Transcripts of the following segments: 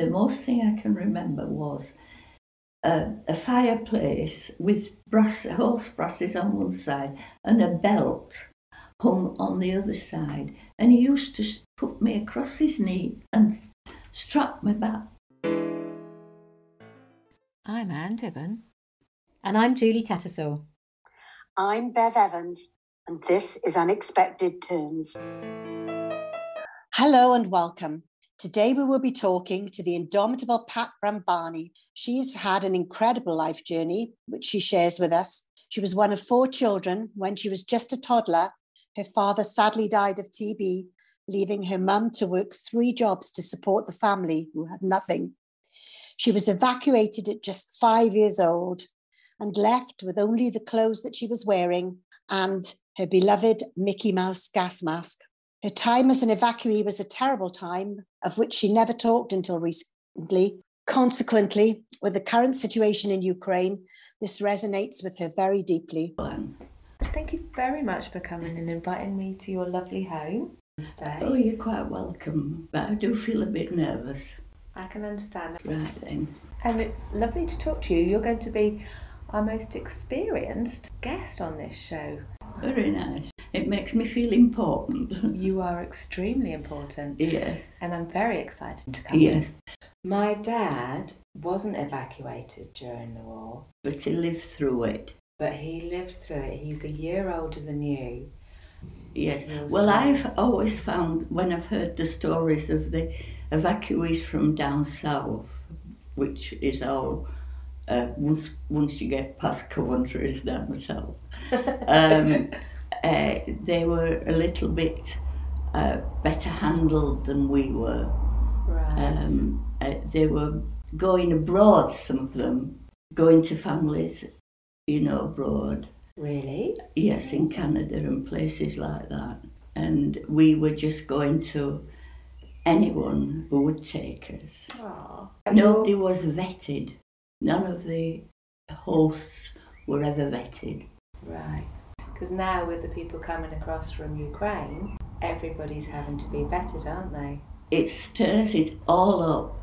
the most thing I can remember was a, a fireplace with brass, horse brasses on one side and a belt hung on the other side. And he used to put me across his knee and strap me back. I'm Anne Dibben. And I'm Julie Tattersall. I'm Bev Evans, and this is Unexpected Turns. Hello and welcome. Today we will be talking to the indomitable Pat Brambani. She's had an incredible life journey, which she shares with us. She was one of four children. When she was just a toddler, her father sadly died of TB, leaving her mum to work three jobs to support the family who had nothing. She was evacuated at just five years old and left with only the clothes that she was wearing and her beloved Mickey Mouse gas mask. Her time as an evacuee was a terrible time, of which she never talked until recently. Consequently, with the current situation in Ukraine, this resonates with her very deeply. Thank you very much for coming and inviting me to your lovely home today. Oh, you're quite welcome, but I do feel a bit nervous. I can understand. Right then. And it's lovely to talk to you. You're going to be our most experienced guest on this show. Very nice. It makes me feel important. You are extremely important. yes. And I'm very excited to come. Yes. My dad wasn't evacuated during the war, But he lived through it. but he lived through it. He's a year older than you. Yes. Well. I've always found when I've heard the stories of the evacuees from down south, which is all uh, once once you get past Coventry, is down south. Um, uh, they were a little bit uh, better handled than we were. Right. Um, uh, they were going abroad, some of them, going to families, you know, abroad. really? Yes, in Canada and places like that. And we were just going to anyone who would take us. Aww. Nobody was vetted. None of the hosts were ever vetted. Right. Because now with the people coming across from Ukraine, everybody's having to be vetted, aren't they? It stirs it all up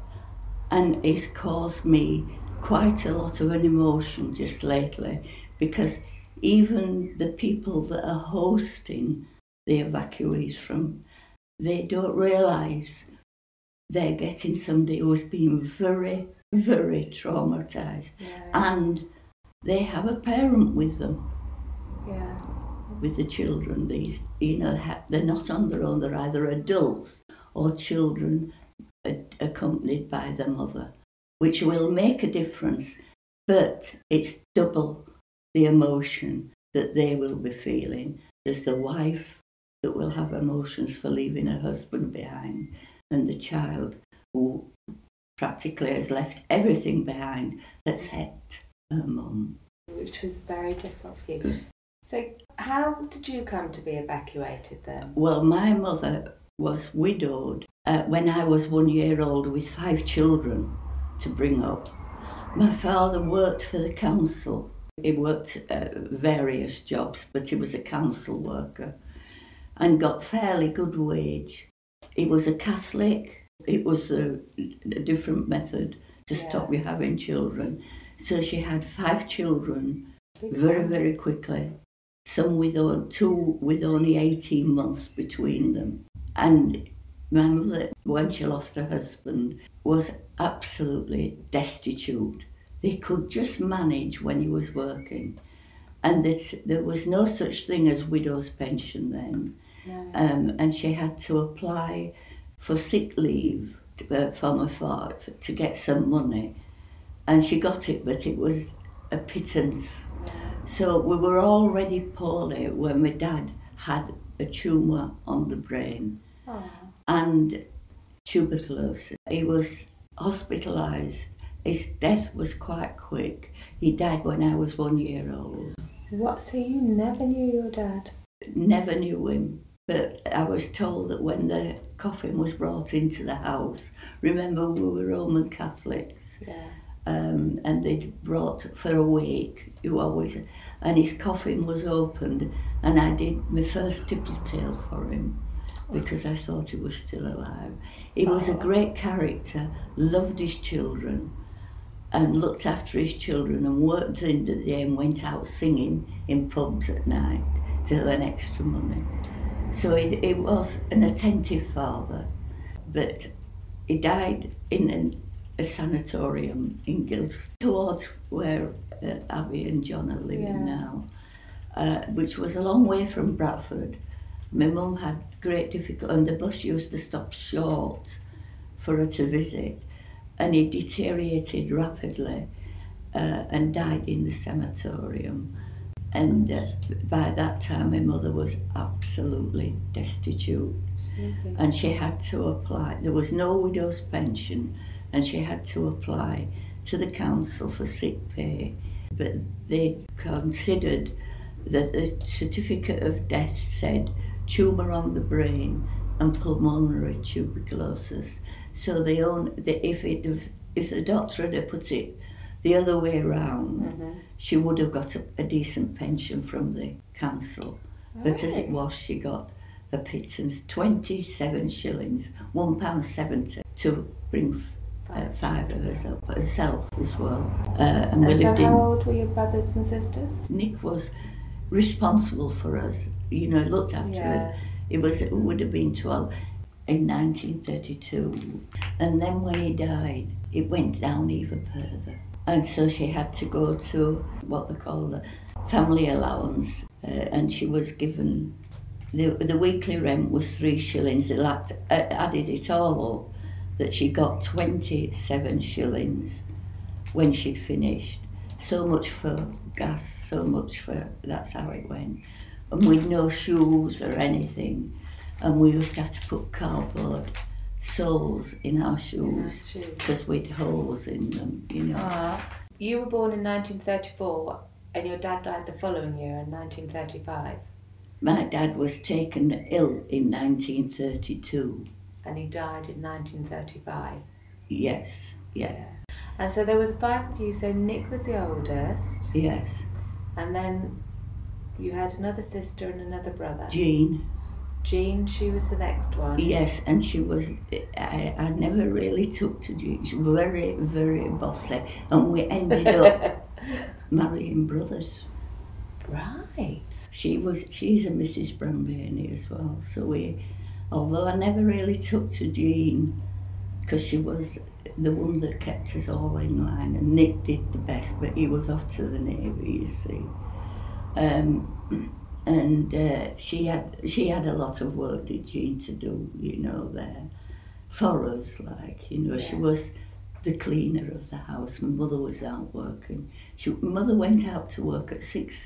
and it's caused me quite a lot of an emotion just lately because even the people that are hosting the evacuees from they don't realise they're getting somebody who's been very, very traumatised Yeah. and they have a parent with them, yeah. with the children. These, you know, ha- they're not on their own, they're either adults or children accompanied by their mother, which will make a difference, but it's double the emotion that they will be feeling. There's the wife that will have emotions for leaving her husband behind, and the child who practically has left everything behind that's helped her mum. Which was very different for you. So, how did you come to be evacuated then? Well, my mother was widowed uh, when I was one year old with five children to bring up. My father worked for the council. He worked uh, various jobs, but he was a council worker and got fairly good wage. He was a Catholic. It was a, a different method to stop you having children. So she had five children very, very quickly. Some with two with only 18 months between them. And my mother, when she lost her husband, was absolutely destitute. They could just manage when he was working. And there was no such thing as widow's pension then. No. Um, and she had to apply for sick leave uh, from her father to get some money. And she got it, but it was a pittance. So we were already poorly when my dad had a tumour on the brain Aw. and tuberculosis. He was hospitalised. His death was quite quick. He died when I was one year old. What? So you never knew your dad? Never knew him, but I was told that when the coffin was brought into the house, remember we were Roman Catholics, Yeah. Um, and they'd brought for a week. You always, and his coffin was opened, and I did my first tipple tail for him, because I thought he was still alive. He was a great character, loved his children, and looked after his children and worked in the day and went out singing in pubs at night to earn extra money. So it, it was an attentive father, but he died in an, a sanatorium in Gils, towards where uh, Abby and John are living Yeah. now, uh, which was a long way from Bradford. My mum had great difficulty, and the bus used to stop short for her to visit, and he deteriorated rapidly uh, and died in the sanatorium. And uh, by that time, my mother was absolutely destitute, and she had to apply. There was no widow's pension, and she had to apply to the council for sick pay. But they considered that the certificate of death said tumour on the brain and pulmonary tuberculosis. So they own, if it was, if the doctor had put it the other way around, Mm-hmm. she would have got a, a decent pension from the council. But as it was, she got a pittance, 27 shillings, one pound seventy to bring uh, five of us up herself as well. Uh, and we so, lived in how old were your brothers and sisters? Nick was responsible for us, you know, looked after Yeah. us. It was it would have been 12 in 1932. And then when he died, it went down even further. And so she had to go to what they call the family allowance, uh, and she was given the, the weekly rent was three shillings. They lacked, uh, added it all up that she got 27 shillings when she'd finished. So much for gas, so much for that's how it went. And we'd no shoes or anything. And we used to have to put cardboard soles in our shoes because we'd holes in them, you know. Ah. You were born in 1934 and your dad died the following year in 1935 My dad was taken ill in 1932. And he died in 1935. Yes, yeah, And so there were the five of you, so Nick was the oldest yes. and then you had another sister and another brother. Jean, Jean, she was the next one. yes, and she was, I, I never really took to Jean. She was very, very bossy. And we ended up marrying brothers. right. She was, she's a Mrs. Brambani as well. So we, although I never really took to Jean, because she was the one that kept us all in line, and Nick did the best, but he was off to the Navy, you see. Um, and uh, she had she had a lot of work, did Jean, to do, you know, there for us, like, you know, she was the cleaner of the house. My mother was out working. She, mother went out to work at 6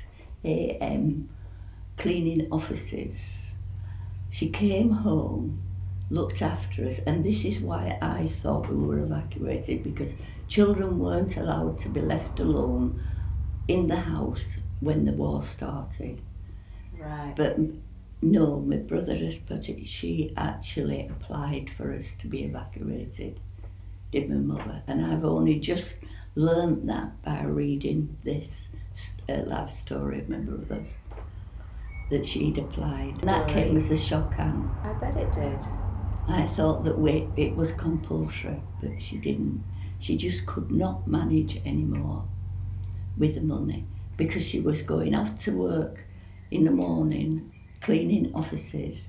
a.m. cleaning offices. She came home, looked after us, and this is why I thought we were evacuated because children weren't allowed to be left alone in the house when the war started. Right. But no, my brother has put it, she actually applied for us to be evacuated, did my mother. And I've only just learnt that by reading this uh, life story of my brother's, that she'd applied. And that came as a shock, and I bet it did. I thought that we, it was compulsory, but she didn't. She just could not manage anymore with the money because she was going off to work in the morning, cleaning offices.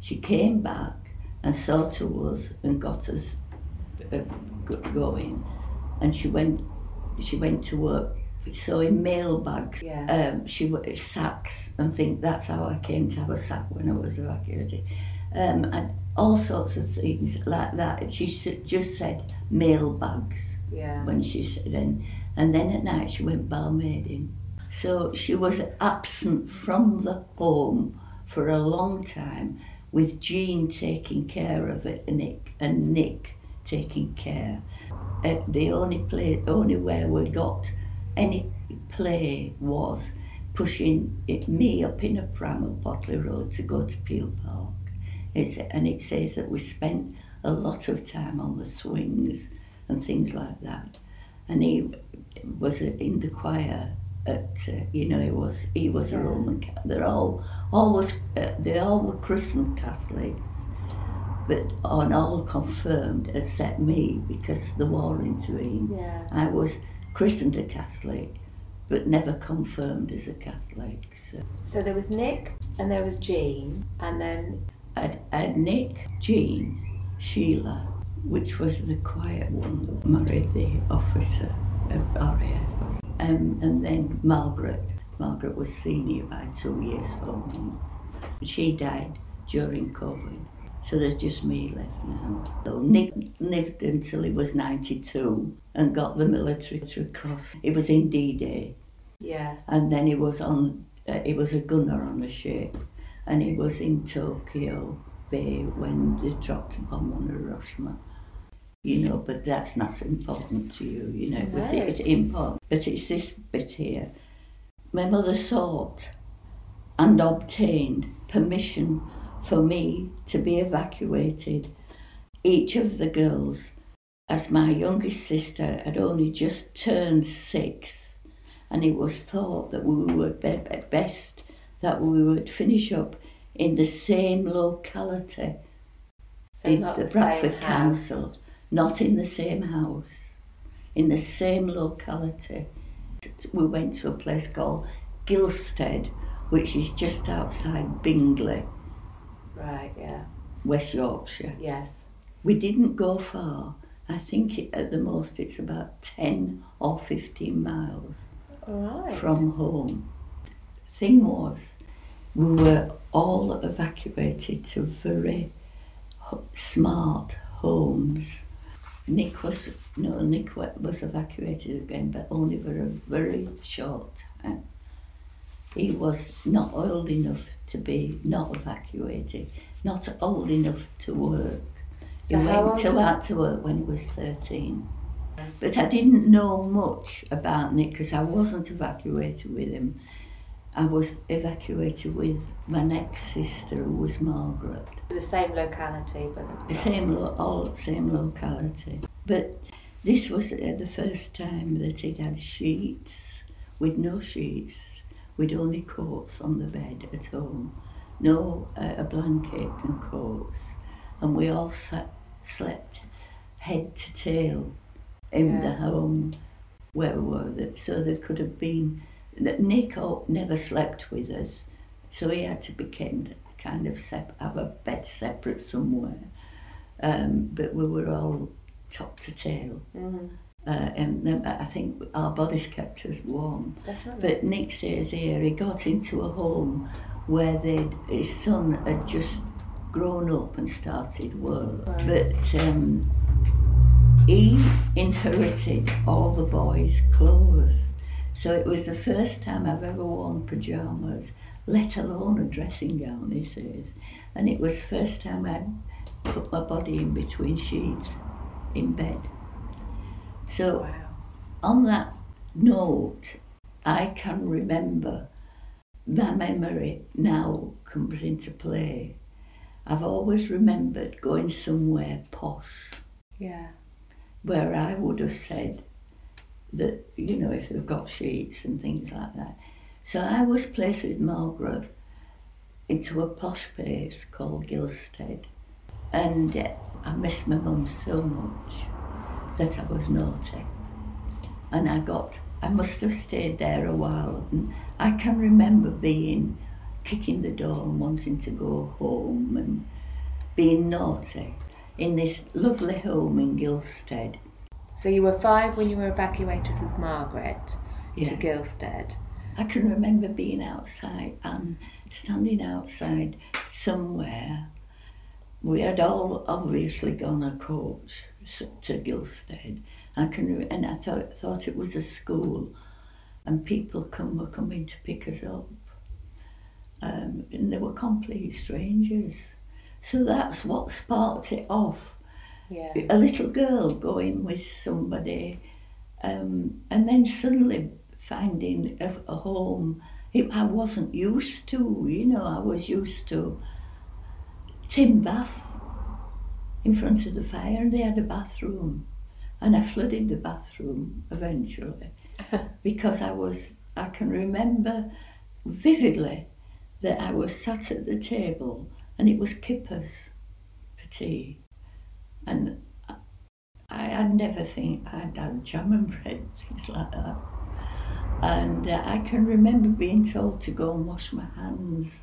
She came back and saw to us and got us uh, going, and she went. She went to work sewing mail bags. Yeah. Um, she wo- sacks and think that's how I came to have a sack when I was evacuated, um, and all sorts of things like that. She just said mail bags Yeah. when she said then and then at night she went barmaiding so she was absent from the home for a long time with Jean taking care of it and Nick and Nick taking care uh, the only play only where we got any play was pushing it, me up in a pram at Bolton Road to go to Peel Park it's, and it says that we spent a lot of time on the swings and things like that. And he was in the choir At, uh, you know, he was he was a Roman Catholic. They're all always uh, they all were christened Catholics, but on all confirmed except me because the war intervened. Yeah. I was christened a Catholic, but never confirmed as a Catholic. So So there was Nick and there was Jean and then I'd, I'd Nick, Jean, Sheila, which was the quiet one that married the officer of RAF, um, and then Margaret. Margaret was senior by two years, four months. She died during COVID, so there's just me left now. So Nick lived until he was 92 and got the military cross. It was in D-Day yes. and then he was on uh, he was a gunner on a ship and he was in Tokyo Bay when they dropped a bomb on Hiroshima you know but that's not important to you you know it was, No. it's important but it's this bit here my mother sought and obtained permission for me to be evacuated. Each of the girls as my youngest sister had only just turned six and it was thought that we would be be- best that we would finish up in the same locality so in not the the Bradford same Council, not in the same house, in the same locality. We went to a place called Gilstead, which is just outside Bingley, Right, yeah. West Yorkshire. Yes. We didn't go far. I think it, at the most it's about 10 or 15 miles. Right. from home. Thing was, we were all evacuated to very smart homes. Nick was no, Nick was evacuated again, but only for a very short time. He was not old enough to be not evacuated, not old enough to work. So he went to out to work when he was 13. But I didn't know much about Nick because I wasn't evacuated with him. I was evacuated with my next sister, who was Margaret. The same locality, but The same, lo- all same locality. But this was uh, the first time that he'd had sheets with no sheets, with only coats on the bed at home, no uh, a blanket and coats, and we all sat, slept head to tail in the home where we were. That- So there could have been Nick never slept with us, so he had to be kind kind of sep- have a bed separate somewhere. Um, but we were all top to tail, mm, uh, and then I think our bodies kept us warm. definitely. But Nick says here he got into a home where his son had just grown up and started work. Right. But um, he inherited all the boys' clothes. So it was the first time I've ever worn pyjamas, let alone a dressing gown, he says. And it was first time I'd put my body in between sheets in bed. So wow. on that note, I can remember my memory now comes into play. I've always remembered going somewhere posh Yeah. where I would have said that, you know, if they've got sheets and things like that. So I was placed with Margaret into a posh place called Gilstead. And uh, I missed my mum so much that I was naughty. And I got, I must have stayed there a while. And I can remember being, kicking the door and wanting to go home and being naughty in this lovely home in Gilstead. So you were five when you were evacuated with Margaret to Gilstead. I can remember being outside and standing outside somewhere. We had all obviously gone a coach to Gilstead. I can, and I thought thought it was a school, and people come were coming to pick us up. Um, and they were complete strangers. So that's what sparked it off Yeah. a little girl going with somebody um, and then suddenly finding a, a home it, I wasn't used to, you know, I was used to tin bath in front of the fire and they had a bathroom and I flooded the bathroom eventually because I was I can remember vividly that I was sat at the table and it was kippers for tea. And I, I'd never think I'd had jam and bread, things like that. And uh, I can remember being told to go and wash my hands.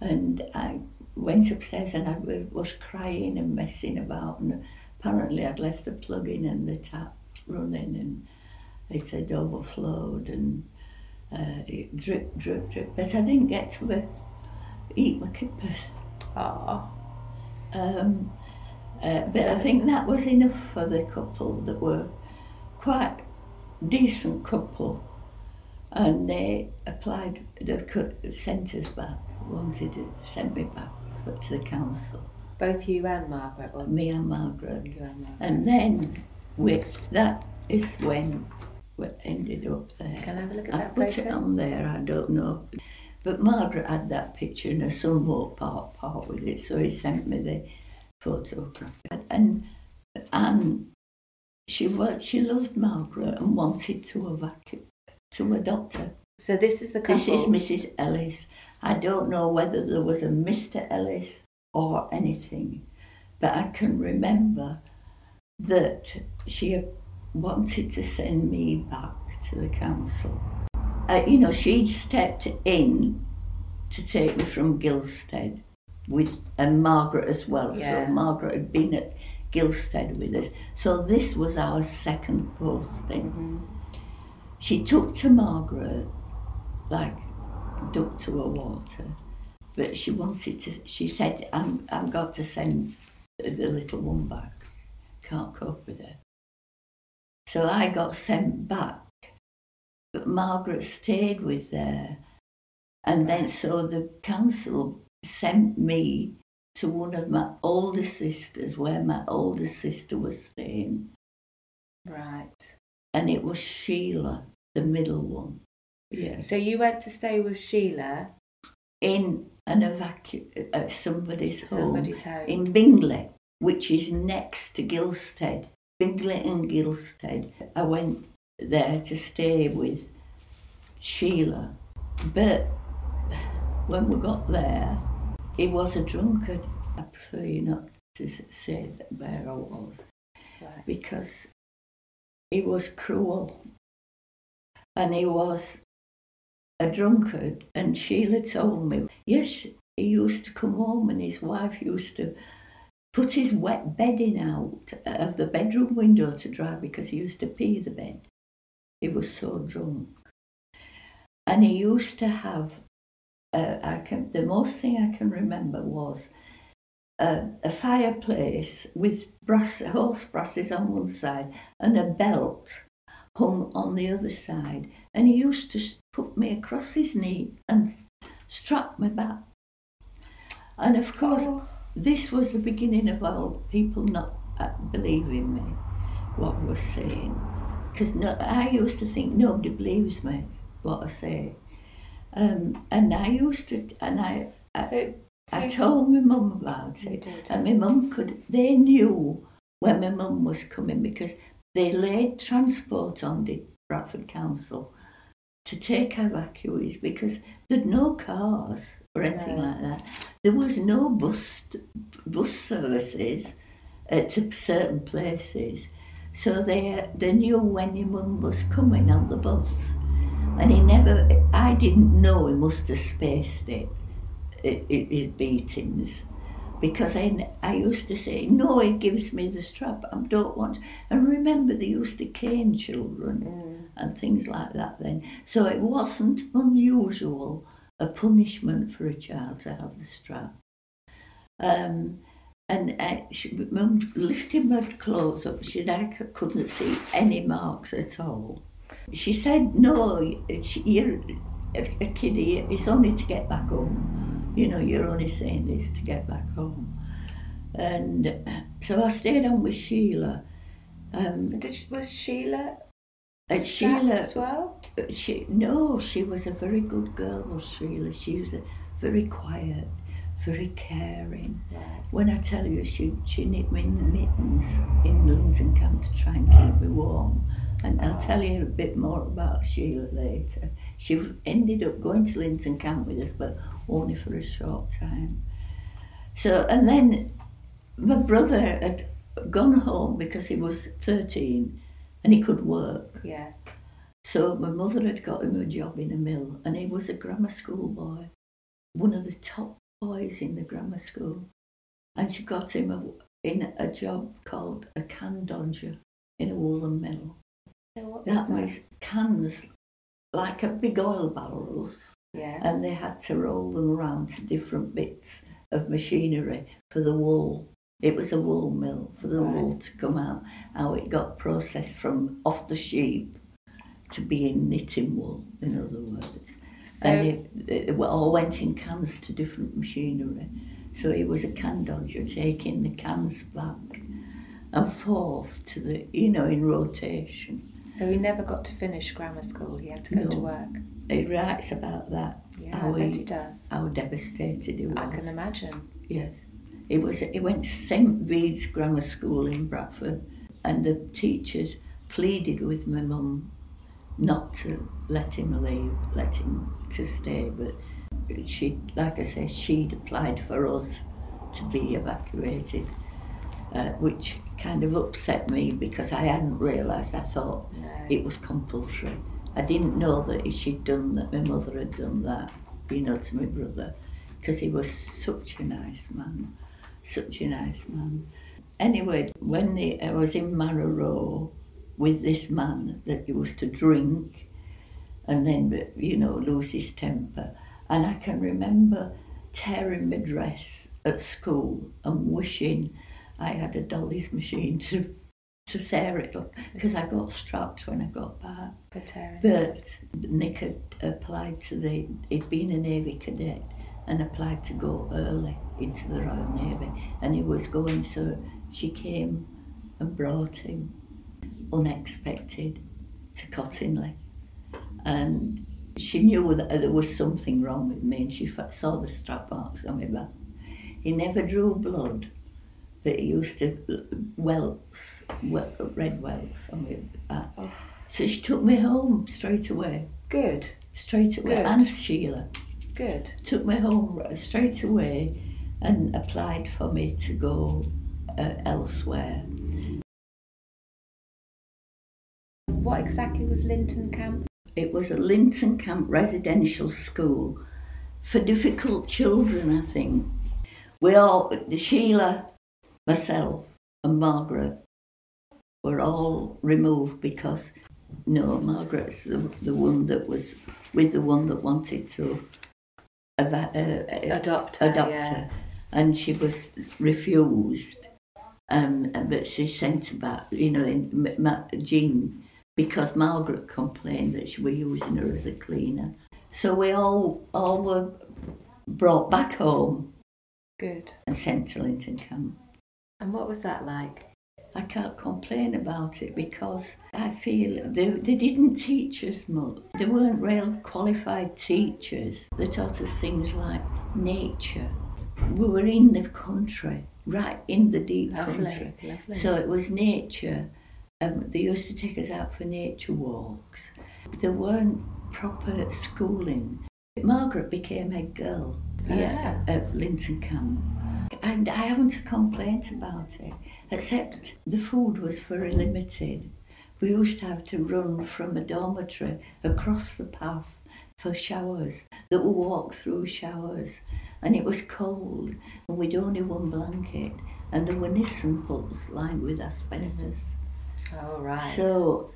And I went upstairs and I was crying and messing about. And apparently I'd left the plug in and the tap running and it had overflowed and uh, it drip, drip, drip. But I didn't get to uh, eat my kippers. Aww. Um, uh, but I think that was enough for the couple that were quite decent couple. And they applied, sent us back, wanted to send me back to the council, Both you and Margaret, or me and Margaret. you and Margaret. And then we, that is when we ended up there. Can I have a look at I that put photo? it on there, I don't know. But Margaret had that picture and her son walked part part with it, so he sent me the photograph. And Anne, she was, she loved Margaret and wanted to evacuate, to adopt her. So this is the couple. This is Mrs. Ellis. I don't know whether there was a Mr. Ellis or anything, but I can remember that she wanted to send me back to the council. Uh, you know, she'd stepped in to take me from Gilstead with and Margaret as well. Yeah. So Margaret had been at Gilstead with us. So this was our second posting Mhm. she took to Margaret like duck to a water, but she wanted to. She said, "I'm I've got to send the little one back. Can't cope with her." So I got sent back, but Margaret stayed with there, and then so the council sent me to one of my older sisters, where my older sister was staying Right. and it was Sheila, the middle one. Yes. So you went to stay with Sheila, In an evacu at somebody's home somebody's home. in Bingley, which is next to Gilstead. Bingley and Gilstead. I went there to stay with Sheila, but when we got there, he was a drunkard. I prefer you not to say that where I was Right. because he was cruel and he was a drunkard. And Sheila told me, yes, he used to come home and his wife used to put his wet bedding out of the bedroom window to dry because he used to pee the bed. He was so drunk. And he used to have, uh, I can, the most thing I can remember was a, a fireplace with brass, horse brasses on one side and a belt hung on the other side. And he used to put me across his knee and strap me back. And of course, Oh, this was the beginning of all people not uh, believing me, what I was saying. Because no, I used to think nobody believes me, what I say. Um, and I used to, and I, I, so, so I told my mum about it. And my mum could, they knew when my mum was coming because they laid transport on the Bradford Council to take evacuees because there'd no cars or anything No. like that. There was no bus bus services uh, to certain places, so they they knew when your mum was coming on the bus, and he never. I didn't know he must have spaced it, i i his beatings, because I I used to say no. He gives me the strap. I don't want. And remember, they used to cane children Mm. And things like that then. So it wasn't unusual a punishment for a child to have the strap. Um, and uh, she, mum lifted my clothes up. She c- couldn't see any marks at all. She said, "No, you're a, kiddie. It's only to get back home. You know, you're only saying this to get back home." And so I stayed on with Sheila. Um, Did was Sheila and Sheila as well? she no, she was a very good girl, was Sheila. She was a, very quiet, very caring. Right. When I tell you she she knit me mittens in Linton Camp to try and keep me warm And I'll tell you a bit more about Sheila later. She ended up going to Linton Camp with us, but only for a short time. So, and then my brother had gone home because he was 13 and he could work. Yes. So my mother had got him a job in a mill and he was a grammar school boy, one of the top boys in the grammar school. And she got him a, in a job called a can dodger in a woolen mill. So That was was cans like a big oil barrels Yes. and they had to roll them around to different bits of machinery for the wool. It was a wool mill for the Right. wool to come out, how it got processed from off the sheep to being knitting wool, in other words. so and it, it all went in cans to different machinery. So he was a can dodger taking the cans back and forth to the, you know, in rotation. so he never got to finish grammar school. He had to go to work. He writes about that, Yeah, How I bet he- he does. how devastated he was. I can imagine. Yes. It was he went to St Bede's Grammar School in Bradford and the teachers pleaded with my mum not to let him leave, let him to stay, but she like I say, she'd applied for us to be evacuated. Uh, which kind of upset me because I hadn't realised. I thought No. it was compulsory. I didn't know that she'd done that. My mother had done that, you know, to my brother, because he was such a nice man, such a nice man. Anyway, when the, I was in Marrow with this man that used to drink, and then you know lose his temper, and I can remember tearing my dress at school and wishing I had a dolly's machine to to tear it up because I got strapped when I got back. But Nick had applied to the, he'd been a Navy cadet and applied to go early into the Royal Navy. And he was going, so she came and brought him unexpected to Cottingley. And she knew that there was something wrong with me and she saw the strap marks on my back. He never drew blood, but he used to welts, wel- red welts on my back. Oh. So she took me home straight away, Good. straight away. Good. And Sheila Good. took me home uh, straight away and applied for me to go uh, elsewhere. What exactly was Linton Camp? It was a Linton Camp residential school for difficult children, I think. We all, Sheila, myself, and Margaret were all removed because, no, Margaret's the, the one that was with the one that wanted to eva- uh, Adopt her, adopt yeah. And she was refused. Um, but she sent her back, you know, in Ma- Jean, because Margaret complained that she were using her as a cleaner. So we all all were brought back home Good. and sent to Linton Camp. And what was that like? I can't complain about it because I feel they, they didn't teach us much. They weren't real qualified teachers. They taught us things like nature. We were in the country, right in the deep country. Lovely. Lovely. So it was nature. Um, they used to take us out for nature walks. There weren't proper schooling. Margaret became a girl yeah, at Linton Camp. And I haven't a complaint about it, except the food was very limited. We used to have to run from a dormitory across the path for showers, that we walk through showers. And it was cold, and we'd only one blanket, and there were nissen huts lined with asbestos. oh, right. So,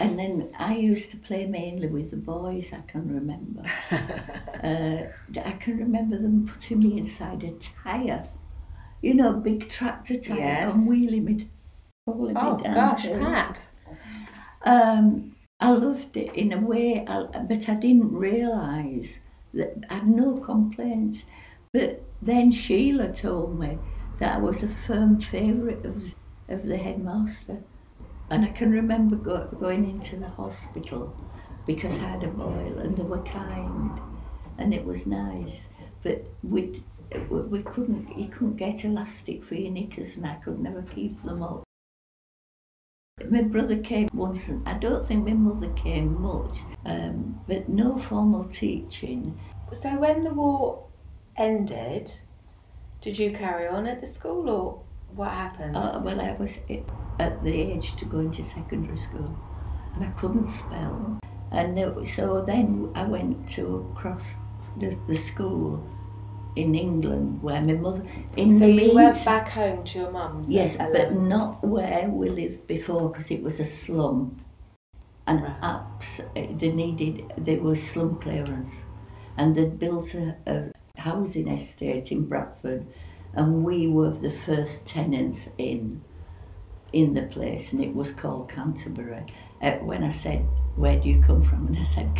and then I used to play mainly with the boys, I can remember. uh, I can remember them putting me inside a tyre, you know, big tractor tyre, Yes. and wheeling me, rolling oh, me down. gosh, hill. Pat. Um, I loved it in a way, I, but I didn't realise that I had no complaints. But then Sheila told me that I was a firm favourite of, of the headmaster. And I can remember go, going into the hospital because I had a boil and they were kind and it was nice. But we we couldn't, you couldn't get elastic for your knickers and I could never keep them up. My brother came once, and I don't think my mother came much, um, but no formal teaching. So when the war ended, did you carry on at the school or what happened? Uh, well, I was at the age to go into secondary school, and I couldn't spell. And so then I went to across the, the school in England where my mother. In so the you went back home to your mum's? Yes, but not where we lived before because it was a slum. And Right. abs- they needed, there was slum clearance. And they'd built a, a housing estate in Bradford and we were the first tenants in in the place and it was called Canterbury. Uh, when I said, where do you come from? And I said,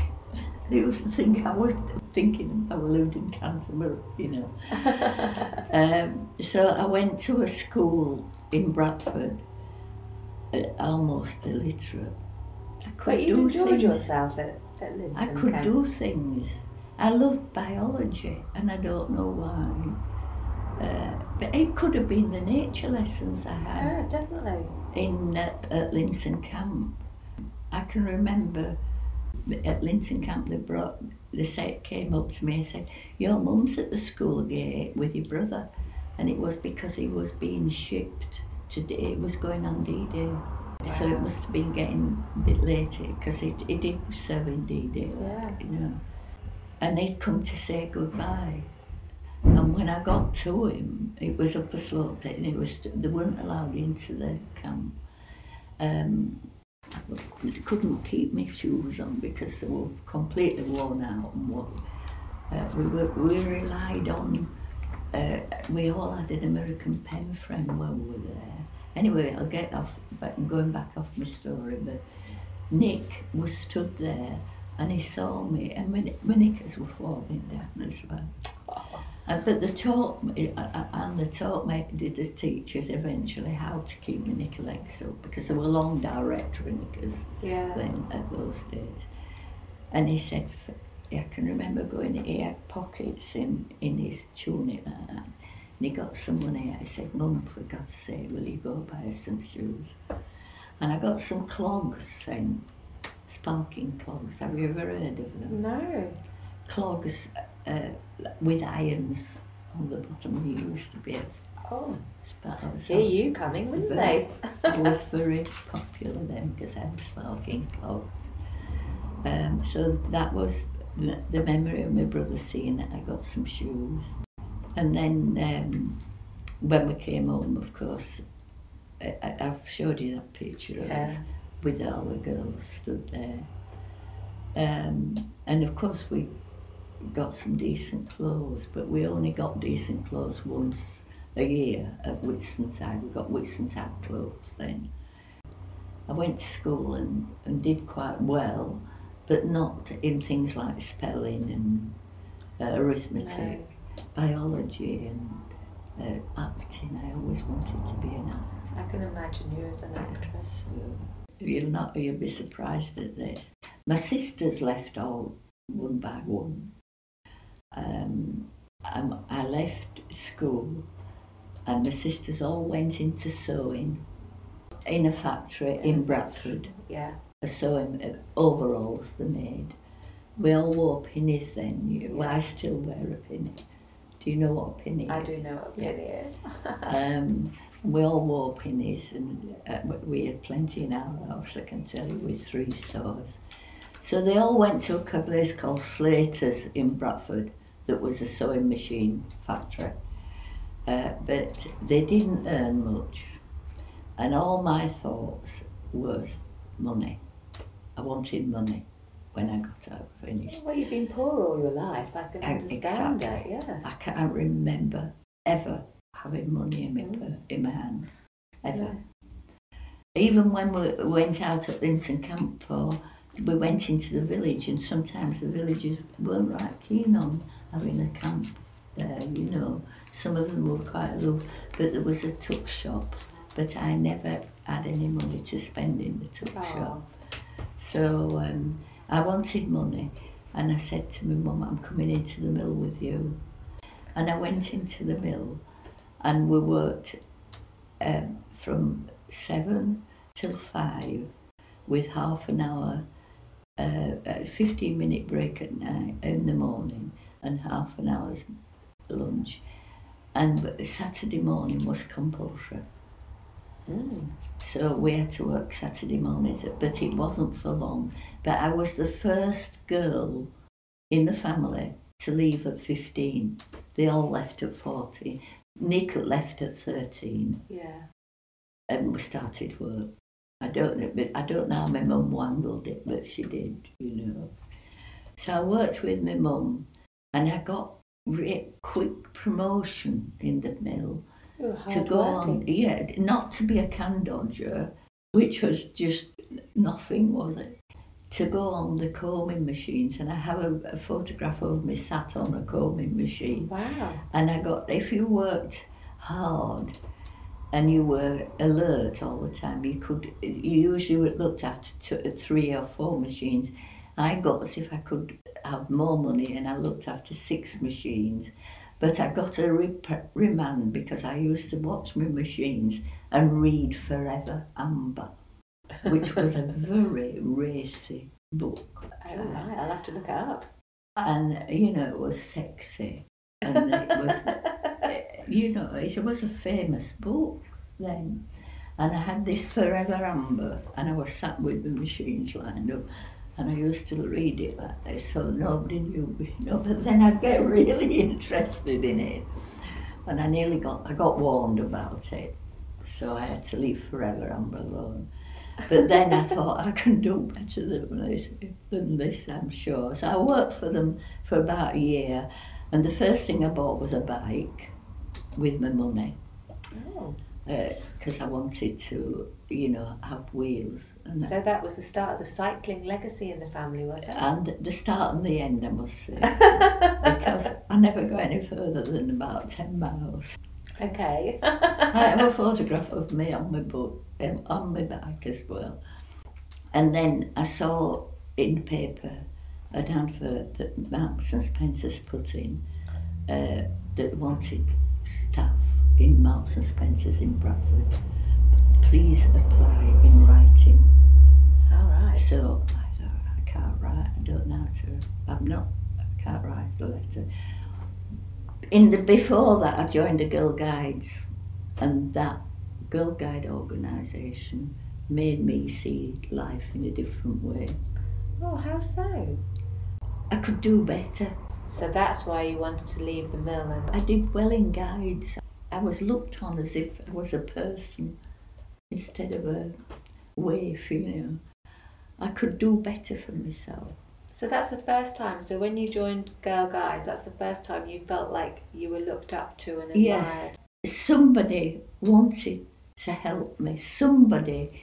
they used to think I was thinking I lived in Canterbury, you know. Um, so I went to a school in Bradford, uh, almost illiterate. I could But you do enjoyed things. yourself at, at Linton I could Camp. do things. I loved biology, and I don't know why. Uh, but it could have been the nature lessons I had Yeah, definitely. in uh, at Linton Camp. I can remember at Linton Camp they brought they said came up to me and said, "Your mum's at the school gate with your brother," and it was because he was being shipped today. It was going on D-Day, so it must have been getting a bit later because he, he did serve in D-Day, Yeah. you know. And he'd come to say goodbye. And when I got to him, it was up a slope and it was they weren't allowed into the camp. Um, I couldn't keep my shoes on because they were completely worn out and what. Uh, we were we relied on. Uh, we all had an American pen friend when we were there. Anyway, I'll get off. But I'm going back off my story. But Nick was stood there and he saw me, and my knickers were falling down as well. Uh, but they taught me, uh, uh, and they taught me, did the teachers eventually, how to keep my knicker legs up because they were long directoire knickers Yeah. then at those days. And he said, I can remember going, he had pockets in, in his tunic like that. And he got some money. I said, Mum, for God's sake, will you go buy us some shoes? And I got some clogs sent, sparking clogs. Have you ever heard of them? No. Clogs uh, with irons on the bottom. You used to be able Oh, hear you coming, wouldn't they? it was very popular then because I had smoking clogs. Um, so that was the memory of my brother seeing that I got some shoes. And then um, when we came home, of course, I, I've showed you that picture of Yeah. With all the girls stood there. Um, and of course, we got some decent clothes, but we only got decent clothes once a year at Whitsuntide. We got Whitsuntide clothes then. I went to school and, and did quite well, but not in things like spelling and uh, arithmetic, biology and uh, acting. I always wanted to be an actor. I can imagine you as an actress. You'll not you'll be surprised at this. My sisters left all one by one. Um, I left school, and my sisters all went into sewing in a factory in Bradford. Yeah. A sewing uh, overalls they made. We all wore pinnies then. You, well, I still wear a pinny. Do you know what a pinny I is? do know what Yeah. Penny is. Um, we all wore pinnies and uh, we had plenty in our house, I can tell you, with three stores. So they all went to a place called Slater's in Bradford that was a sewing machine factory. Uh, but they didn't earn much. And all my thoughts was money. I wanted money when I got out finished. well, you've been poor all your life. I can Uh, understand exactly. it. Yes. I can't remember ever having money in my, Mm. in my hand, ever. Yeah. Even when we went out at Linton Camp for, we went into the village and sometimes the villagers weren't right keen on having a camp there, you know. Some of them were quite low, but there was a tuck shop, but I never had any money to spend in the tuck shop. So um, I wanted money, and I said to my mum, I'm coming into the mill with you. And I went into the mill, and we worked um, from seven till five with half an hour, uh, a 15 minute break at night in the morning and half an hour's lunch. And but the Saturday morning was compulsory. Mm. So we had to work Saturday mornings, but it wasn't for long. But I was the first girl in the family to leave at 15. They all left at 14. Nick left at 13 Yeah. and we started work. I don't know, but I don't know how my mum wangled it, but she did, you know. So I worked with my mum, and I got re- quick promotion in the mill oh, to go on. Yeah, not to be a can dodger, which was just nothing, was it? To go on the combing machines, and I have a, a photograph of me sat on a combing machine. Wow. And I got, if you worked hard and you were alert all the time, you could, you usually looked after two, three or four machines. I got as if I could have more money and I looked after six machines. But I got a rep- remand because I used to watch my machines and read Forever Amber, which was a very racy book. Oh, right. I'll have to look it up. And, you know, it was sexy. And it was you know, it was a famous book then. And I had this Forever Amber, and I was sat with the machines lined up, and I used to read it like this, so nobody knew, you know. But then I'd get really interested in it, and I nearly got, I got warned about it, so I had to leave Forever Amber alone. But then I thought I can do better than this, than this, I'm sure. So I worked for them for about a year, and the first thing I bought was a bike with my money Oh. Uh, because I wanted to, you know, have wheels. And, So that was the start of the cycling legacy in the family, was it? and the start and the end, I must say, because I never got any further than about 10 miles. Okay. I have a photograph of me on my book, on my back as well. And then I saw in the paper an advert that Marks and Spencer's put in uh, that wanted staff in Marks and Spencer's in Bradford. Please apply in writing. All right. So I thought, I can't write, I don't know how to, I'm not, I can't write the letter. In the, before that, I joined the Girl Guides, and that Girl Guide organisation made me see life in a different way. Oh, how so? I could do better. So that's why you wanted to leave the mill and I did well in guides. I was looked on as if I was a person instead of a waif, you know. I could do better for myself. So that's the first time. So when you joined Girl Guides, that's the first time you felt like you were looked up to and admired. Yes. Somebody wanted to help me. Somebody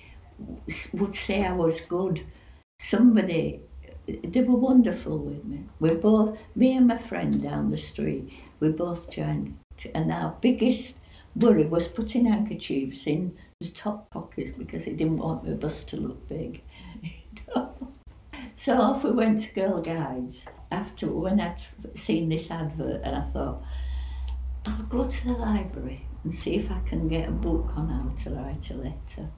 would say I was good. Somebody, they were wonderful with me. We both, me and my friend down the street, we both joined. And our biggest worry was putting handkerchiefs in the top pockets because he didn't want my bust to look big. so off we went to Girl Guides after when I'd seen this advert and I thought, I'll go to the library and see if I can get a book on how to write a letter.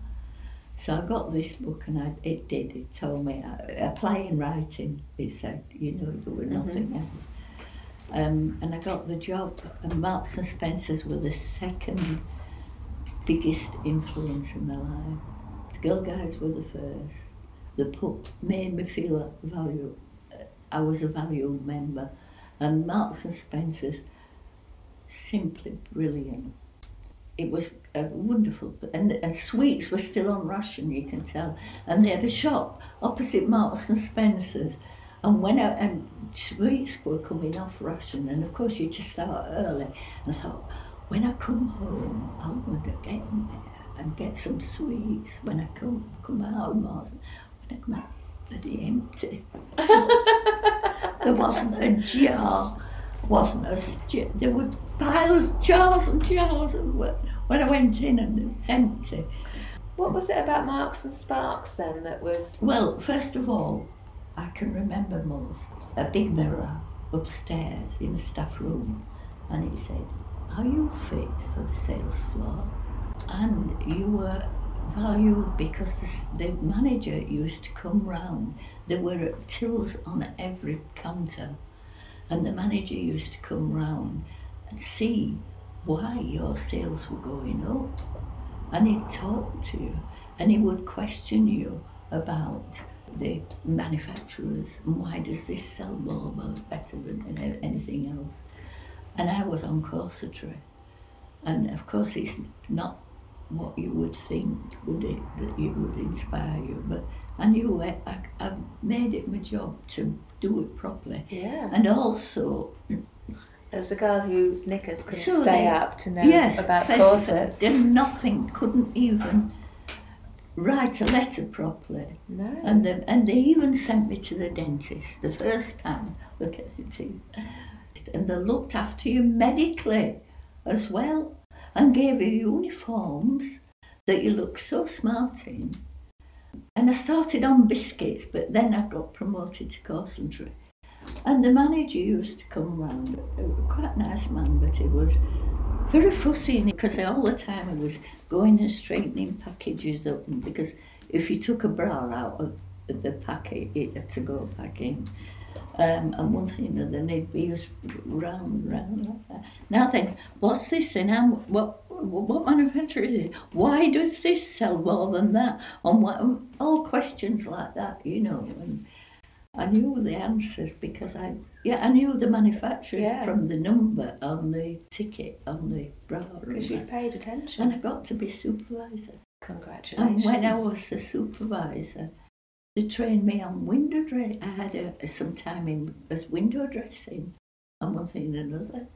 So I got this book and I, it did. It told me uh, apply in writing. It said, you know, there were nothing else. Um, and I got the job. And Marks and Spencers were the second biggest influence in my life. The Girl Guides were the first. The put made me feel value. I was a valued member, and Marks and Spencers simply brilliant. It was uh, wonderful, and, and sweets were still on ration, you can tell. And they had a shop opposite Marks and Spencers, and when I, and sweets were coming off ration, and of course you to start early. And I thought, when I come home, I'm going to get in there and get some sweets when I come come out Marks. When I come out, bloody empty. there wasn't a jar wasn't a there were piles, of jars and jars of when when I went in and it's empty. What was it about Marks and Sparks then that was? Well, first of all, I can remember most a big mirror upstairs in the staff room, and it said, "Are you fit for the sales floor?" And you were valued because the, the manager used to come round. There were tills on every counter, and the manager used to come round and see why your sales were going up. And he'd talk to you, and he would question you about the manufacturers and why does this sell more, better than anything else. And I was on corsetry. And of course, it's not what you would think, would it, that it would inspire you. But I knew I, I, I made it my job to do it properly. Yeah. And also, As a girl whose knickers couldn't So stay up to know yes, about fe- corsets. Did nothing, couldn't even write a letter properly. No. And they, and they even sent me to the dentist the first time. Look at the teeth. And they looked after you medically as well and gave you uniforms that you look so smart in. And I started on biscuits, but then I got promoted to concentrate. And the manager used to come round, quite a nice man, but he was very fussy because all the time he was going and straightening packages up. Because if you took a bra out of the packet, it had to go back in. Um, and one thing or another, they'd be used round, round like that. Now then, what's this and how, what, what manufacturer is it? Why does this sell more than that? And what, all questions like that, you know. And I knew the answers because I, yeah, I knew the manufacturers Yeah. from the number on the ticket on the bra. Because you paid attention. and I got to be supervisor. Congratulations. And when I was the supervisor, they trained me on window dress. I had a, some time in as window dressing and one thing and another.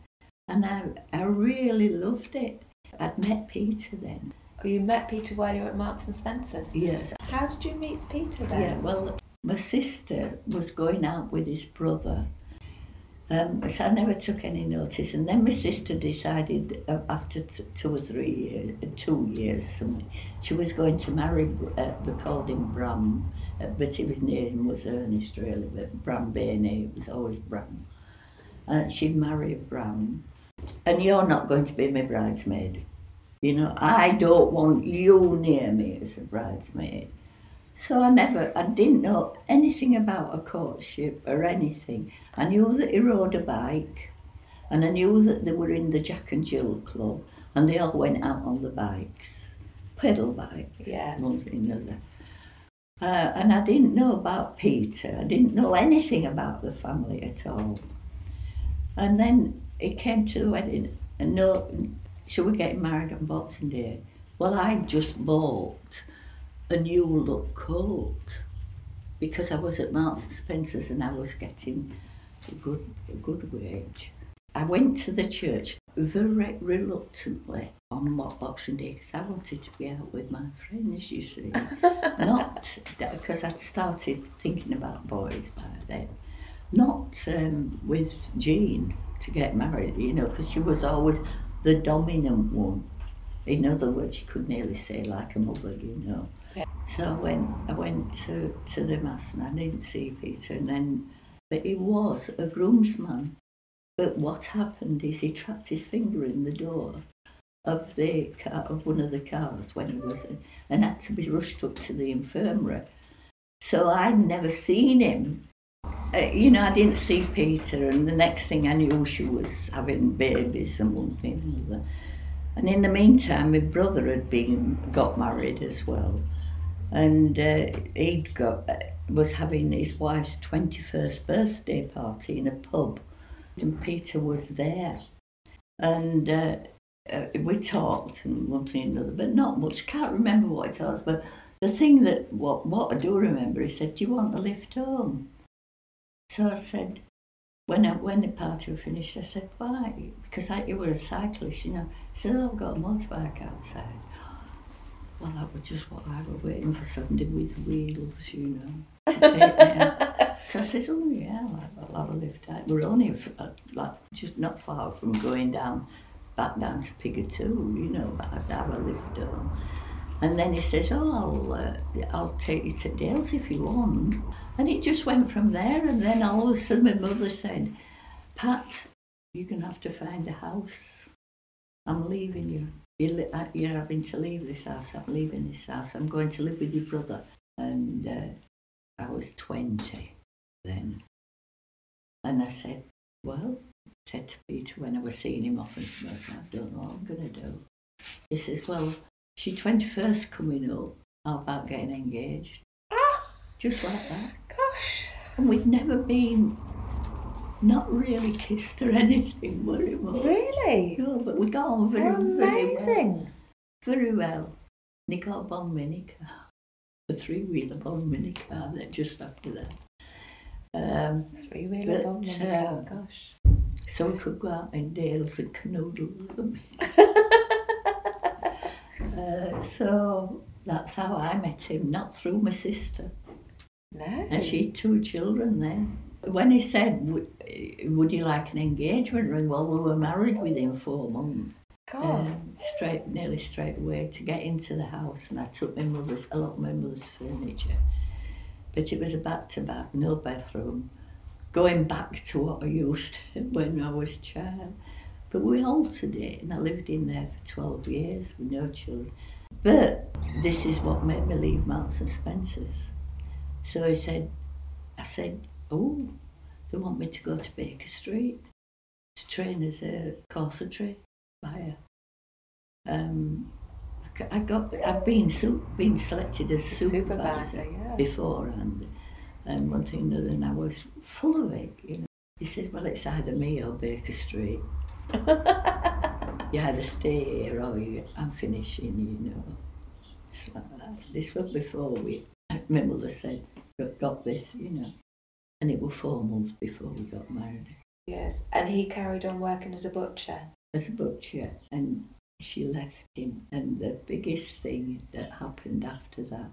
And I, I really loved it. I'd met Peter then. Oh, you met Peter while you were at Marks and Spencer's. Yes. How did you meet Peter then? Yeah, well, my sister was going out with his brother. Um, so I never took any notice. And then my sister decided uh, after t- two or three years, uh, two years, something, she was going to marry, uh, we called him Bram, uh, but his was Ernest really, but Bram Bainey, it was always Bram. And she'd marry Bram. And you're not going to be my bridesmaid. You know, I don't want you near me as a bridesmaid. So I never, I didn't know anything about a courtship or anything. I knew that he rode a bike, and I knew that they were in the Jack and Jill club, and they all went out on the bikes, pedal bikes, Yes. one thing another. Uh, and I didn't know about Peter. I didn't know anything about the family at all. And then it came to the wedding, and no, should we get married on Boxing Day? Well, I just bought a new look coat because I was at Marks and Spencer's and I was getting a good, a good wage. I went to the church very reluctantly on Boxing Day because I wanted to be out with my friends, you see. Not because I'd started thinking about boys by then. Not um, with Jean to get married, you know, because she was always the dominant one. In other words, you could nearly say like a mother, you know. So I went, I went to, to the mass and I didn't see Peter. And then, but he was a groomsman. But what happened is he trapped his finger in the door of the car, of one of the cars when he was, and had to be rushed up to the infirmary. So I'd never seen him. Uh, you know, I didn't see Peter, and the next thing I knew, she was having babies and one thing and another. And in the meantime, my brother had been got married as well, and uh, he'd got uh, was having his wife's twenty first birthday party in a pub, and Peter was there, and. Uh, uh, we talked and one thing another, but not much. Can't remember what it was, but the thing that what what I do remember, he said, "Do you want a lift home?" So I said, when I, when the party was finished, I said, "Why?" Because I, you were a cyclist, you know. He said, oh, "I've got a motorbike outside." Well, that was just what I was waiting for somebody with wheels, you know, to take me out. So I said, "Oh yeah, I'll, have a lift out." We're only uh, like just not far from going down back down to Pigatoo, you know, but I'd have a lift home. And then he says, oh, I'll, uh, I'll take you to Dales if you want. And it just went from there. And then all of a sudden my mother said, Pat, you're going to have to find a house. I'm leaving you. You're, uh, you're having to leave this house. I'm leaving this house. I'm going to live with your brother. And uh, I was 20 then. And I said, well, said to Peter when I was seeing him off and smoke, I don't know what I'm going to do. He says, well, she 21st coming up. How about getting engaged? Ah, Just like that. gosh. And we'd never been, not really kissed or anything, very much. Really? No, but we got on very, How very well. amazing. Very well. He got a Bond mini car, a three wheeler Bond mini car that just after that. Um, Three wheeler But, bomb in the uh, car, gosh. so we could go out in Dales and canoodle with them. Uh, so that's how I met him, not through my sister. no. And she had two children then. When he said, would, would you like an engagement ring? Well, we were married within four months. God. um, straight, nearly straight away to get into the house, and I took my mother's, a lot of my mother's furniture. But it was a back to back, no bathroom, going back to what I used when I was a child. But we altered it, and I lived in there for 12 years with no children. But this is what made me leave Marks and Spencer's. So he said, I said, oh, they want me to go to Baker Street to train as a corsetry buyer. Um, I got, I've been su- been selected as supervisor, Supervisor, yeah. beforehand, and one thing or another, and I was full of it, you know. He said, well, it's either me or Baker Street. You either stay here or you, I'm finishing, you know. Like. This was before we, my mother said, got this, you know. And it was four months before we got married. Yes. And he carried on working as a butcher. as a butcher and she left him and the biggest thing that happened after that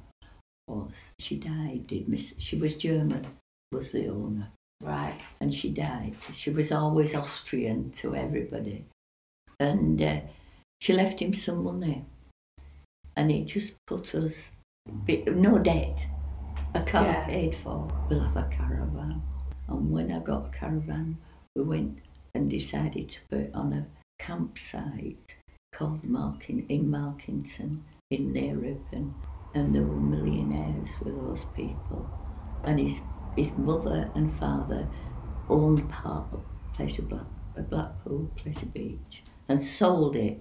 was she died did miss she was german was the owner Right. and she died she was always austrian to everybody and uh, she left him some money and it just put us no debt a car Yeah. paid for we'll have a caravan and when i got a caravan we went and decided to put it on a campsite called Markin in Markington in near Ripon, and there were millionaires with those people. And his his mother and father owned part of Pleasure Black, Blackpool Pleasure Beach and sold it.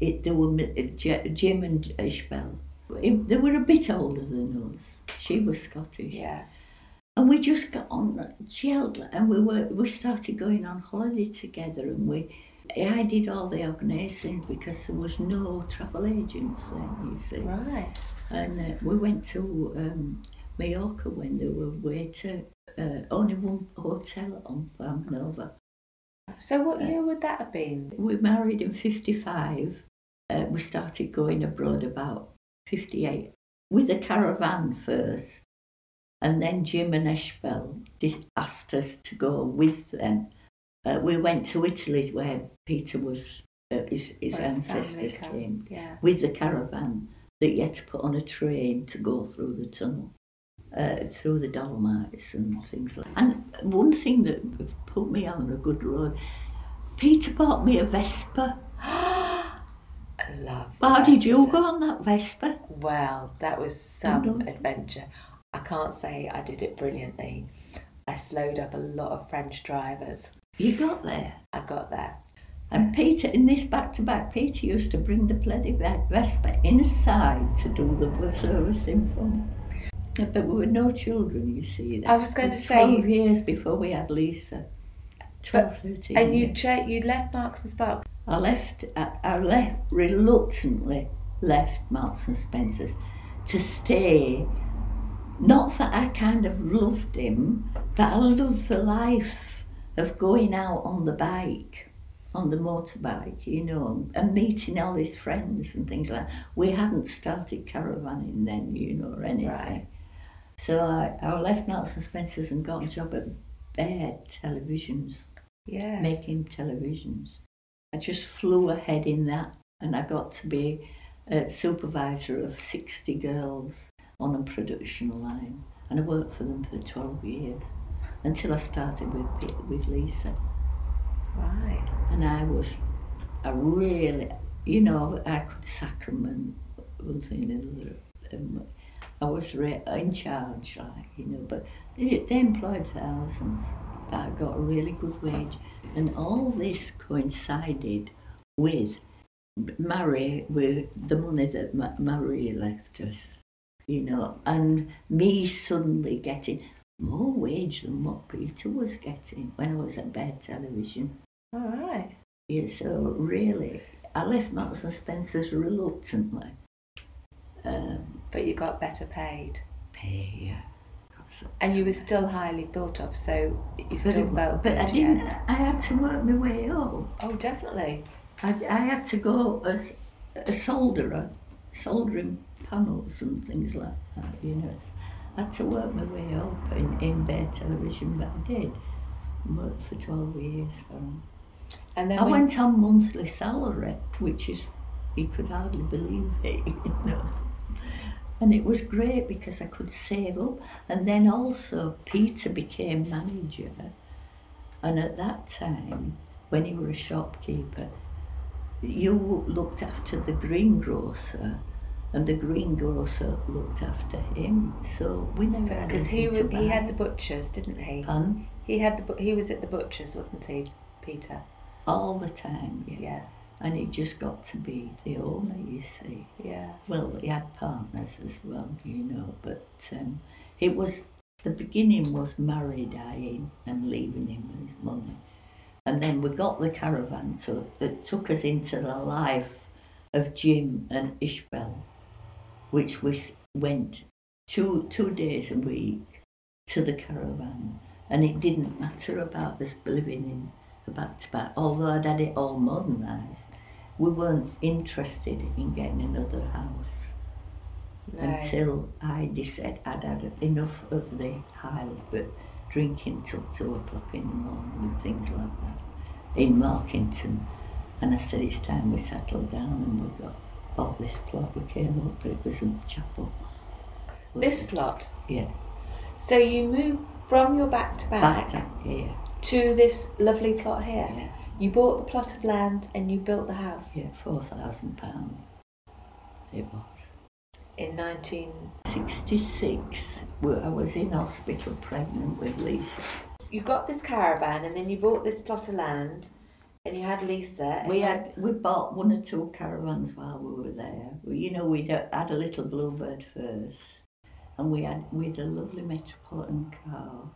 It there were Jim and Ishbel. It- They were a bit older than us. She was Scottish. Yeah. And we just got on gelled and we were we started going on holiday together and we I did all the organising because there was no travel agents then, you see. Right. And uh, we went to um, Mallorca when they were way to uh, only one hotel on Palma Nova. So what Uh, year would that have been? We married in 55. Uh, we started going abroad about 58 with a caravan first. And then Jim and Ishbel asked us to go with them. Uh, we went to Italy where Peter was, uh, his, his Where his family ancestors came. came Yeah. with the caravan that you had to put on a train to go through the tunnel, uh, through the Dolomites and things like that. And one thing that put me on a good road, Peter bought me a Vespa. Love. How did you Vespa. go on that Vespa? Well, that was some adventure. I can't say I did it brilliantly. I slowed up a lot of French drivers. You got there. I got there. And Peter, in this back to back, Peter used to bring the bloody Ve- Vespa inside to do the servicing for me. Yeah, But we were no children, you see. I was going to say- 12 years before we had Lisa. 12, 13. And you che- you left Marks and Sparks. I left, I, I left, reluctantly left Marks and Spencer's to stay. Not that I kind of loved him, but I loved the life of going out on the bike, on the motorbike, you know, and meeting all his friends and things like that. We hadn't started caravanning then, you know, or anything. Right. So I, I left Marks and Spencer's and got a job at Baird Televisions Yes. making televisions. I just flew ahead in that, and I got to be a supervisor of 60 girls on a production line, and I worked for them for 12 years until I started with with Lisa, Right. and I was, I really, you know, I could sack them and one thing and another. I was re- in charge, like, you know, but they, they employed thousands. I got a really good wage. And all this coincided with Murray, with the money that Ma- Marie left us, you know, and me suddenly getting more wage than what Peter was getting when I was at Baird Television. All right. Yeah, so really, I left Marks and Spencer's reluctantly. Um, But you got better paid. pay, yeah. And you were still highly thought of, so you But, still it- felt but I didn't. I had to work my way up. Oh, definitely. I, I had to go as a solderer, soldering panels and things like that. You know, I had to work my way up in, in Baird Television, but I did. Worked for twelve years for 'em. And then I went on monthly salary, which is, you could hardly believe it, you know. And it was great because I could save up. And then also, Peter became manager. And at that time, when you were a shopkeeper, you looked after the greengrocer, and the greengrocer looked after him. So we never had because he was he had the butchers, didn't he? Pardon? He had the he was at the butchers, wasn't he, Peter? all the time, yeah. Yeah, And he just got to be the owner, you see. yeah. Well, he had partners as well, you know, but um, it was the beginning was Murray dying and leaving him his money. And then we got the caravan, so it took us into the life of Jim and Ishbel, which we went two, two days a week to the caravan. And it didn't matter about us living in back to back, although I'd had it all modernised we weren't interested in getting another house No. until I decided I'd had enough of the high but drinking till two o'clock in the morning and things like that in Markington. And I said it's time we settled down and we got bought this plot. We came up, it was a chapel. This plot. Yeah, So you moved from your back to back, back to here. To this lovely plot here. Yeah, You bought the plot of land and you built the house yeah, four thousand pounds. It was. in 1966, I was in hospital pregnant with Lisa. You got this caravan and then you bought this plot of land and you had Lisa. We had we bought one or two caravans while we were there. We, you know, we'd uh, had a little bluebird first, and we had we had a lovely metropolitan car.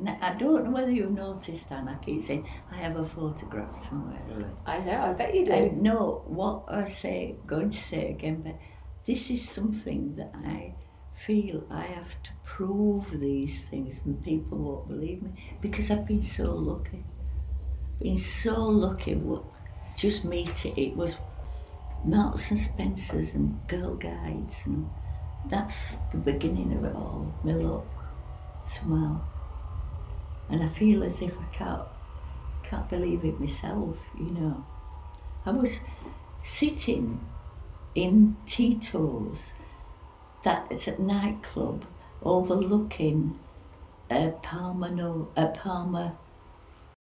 Now, I don't know whether you've noticed, and I keep saying I have a photograph somewhere. of it. I know, I bet you do. I know what I say, going to say again, but this is something that I feel I have to prove these things, and people won't believe me because I've been so lucky. Been so lucky. What just meeting it was Marks and Spencers and Girl Guides, and that's the beginning of it all. My luck, somehow, and I feel as if I can't can't believe it myself. You know. I was sitting in Tito's, that is a nightclub overlooking uh, Palma, no, uh, Palma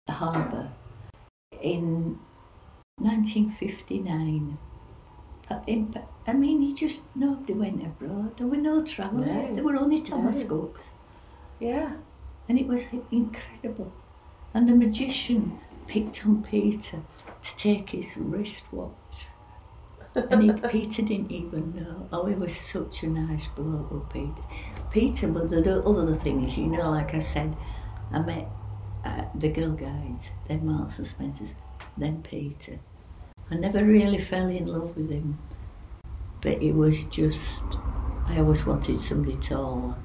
Harbour in 1959. I mean, he just, nobody went abroad. There were no travellers. No. There were only Thomas No. Yeah. And it was incredible. And the magician picked on Peter to take his wristwatch. And he, Peter didn't even know. Oh, he was such a nice bloke, Peter. Peter, but the other things, you know, like I said, I met uh, the Girl Guides, then Marks and Spencers, then Peter. I never really fell in love with him, but it was just, I always wanted somebody taller.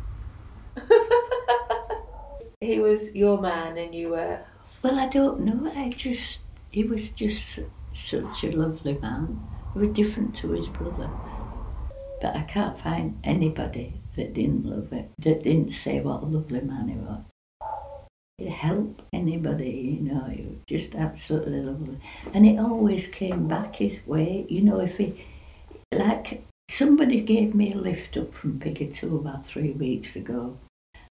He was your man and you were. Well, I don't know. I just, he was just such a lovely man. He was different to his brother. But I can't find anybody that didn't love it, that didn't say what a lovely man he was. He'd help anybody, you know, he was just absolutely lovely. And it always came back his way, you know, if he, like, somebody gave me a lift up from Piggatu about three weeks ago.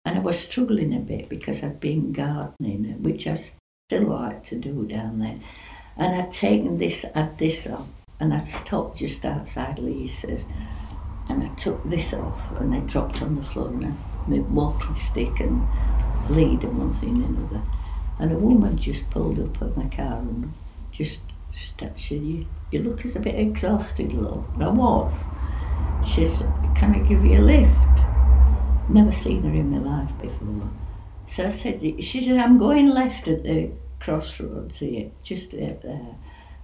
And I was struggling a bit because I'd been gardening, which I still like to do down there. And I'd taken this, had this off, and I'd stopped just outside Lisa's, and I took this off, and it dropped on the floor, and I, my walking stick and lead and one thing and another. And a woman just pulled up on the car and just said, you, you look as a bit exhausted, love. And I was. She said, can I give you a lift? Never seen her in my life before. So I said, she said, I'm going left at the crossroads here, just there.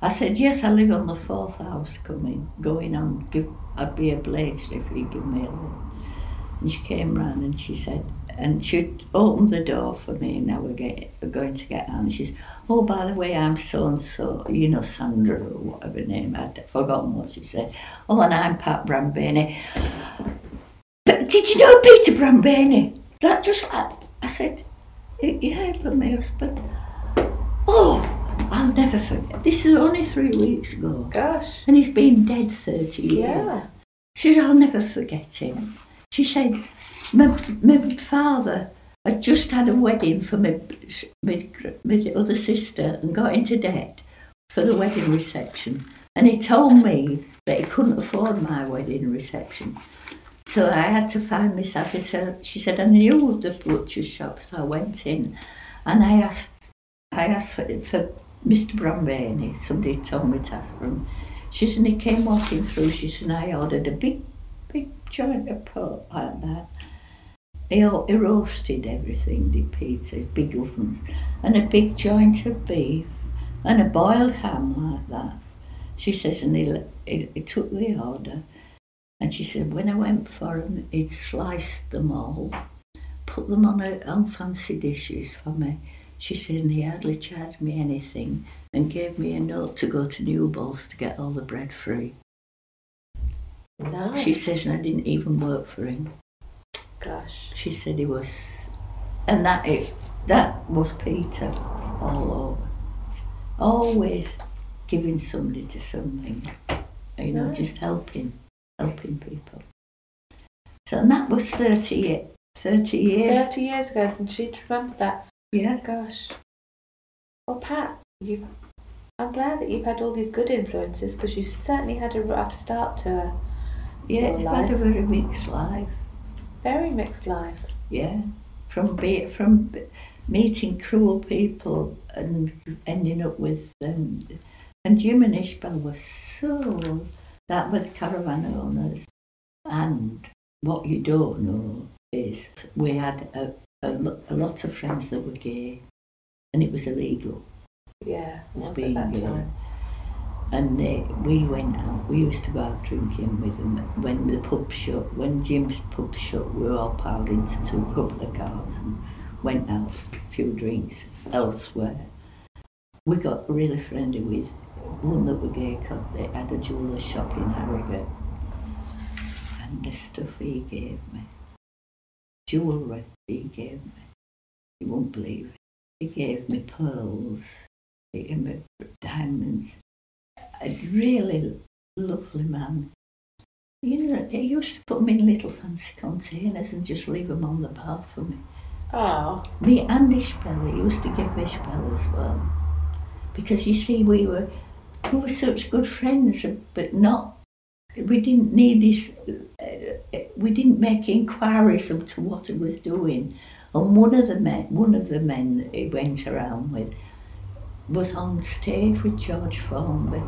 I said, yes, I live on the fourth house coming, going on, give, I'd be obliged if you give me a lift. And she came round and she said, and she opened the door for me and now we're, get, we're going to get on. And she's, oh, by the way, I'm so-and-so, you know, Sandra or whatever name, I'd forgotten what she said. Oh, and I'm Pat Brambany. But did you know Peter Brambany? That just like, I said, yeah, but my husband. Oh, I'll never forget. This is only three weeks ago. Gosh. And he's been dead 30 years. Yeah. She said, I'll never forget him. She said, my, my father had just had a wedding for my, my, my other sister and got into debt for the wedding reception. And he told me that he couldn't afford my wedding reception. So I had to find myself. She said, I knew the butcher shop, so I went in and I asked I asked for, for Mr. Brambany. Somebody told me to ask for him. She said, he came walking through. She said, I ordered a big, big joint of pork like that. He, he roasted everything, did Peter, big ovens, and a big joint of beef, and a boiled ham like that. She says, and he, he, he took the order, and she said, when I went for him, he'd sliced them all, put them on, a, on fancy dishes for me. She said, and he hardly charged me anything and gave me a note to go to Newballs to get all the bread free. Nice. She says, and I didn't even work for him. Gosh. She said he was, and that it, that was Peter all over. Always giving somebody to something, you know, just helping, helping people. So and that was 30, ye- 30 years. 30 years ago since she'd remembered that. Yeah. Gosh. Well, Pat, you. I'm glad that you've had all these good influences because you certainly had a rough start to a Yeah, it's had a very mixed life. very mixed life. Yeah, from be, from meeting cruel people and ending up with them. And Jim and Ishbel were so that with caravan owners. And what you don't know is we had a, a, a lot of friends that were gay, and it was illegal. Yeah, it was being at that gay. time. And uh, we went out, we used to go out drinking with them. When the pub shut, when Jim's pub shut, we were all piled into two couple of cars and went out for a few drinks elsewhere. We got really friendly with one that gay, 'cause they had a jeweller's shop in Harrogate. And the stuff he gave me, jewellery he gave me, you won't believe it. He gave me pearls, he gave me diamonds, a really lovely man. You know, he used to put them in little fancy containers and just leave them on the bar for me. Oh, Me and Ishbel, he used to give Ishbel as well. Because you see, we were we were such good friends, but not. We didn't need this. Uh, we didn't make inquiries as to what he was doing. And one of the men, one of the men he went around with, was on stage with George Formby.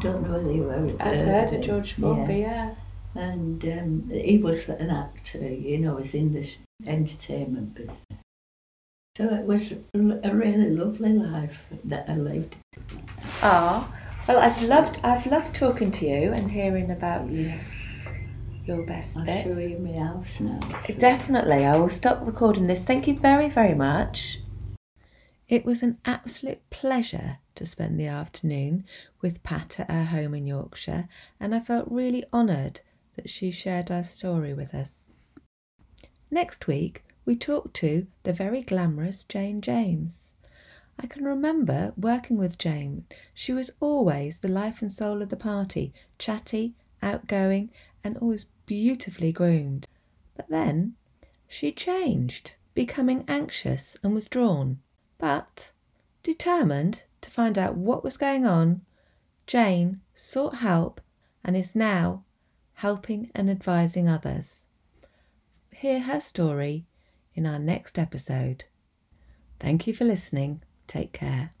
Don't know whether you ever I've heard of George. Formby, yeah. And um, he was an actor, you know, was in the entertainment business. So it was a really lovely life that I lived. Oh, well, I've loved I've loved talking to you and hearing about Yeah, your best I'll bits. show you my house now. so- Definitely, I will stop recording this. Thank you very, very much. It was an absolute pleasure to spend the afternoon with Pat at her home in Yorkshire, and I felt really honoured that she shared her story with us. Next week, we talk to the very glamorous Jane James. I can remember working with Jane. She was always the life and soul of the party, chatty, outgoing, and always beautifully groomed. But then she changed, becoming anxious and withdrawn. But, determined to find out what was going on, Jane sought help and is now helping and advising others. Hear her story in our next episode. Thank you for listening. Take care.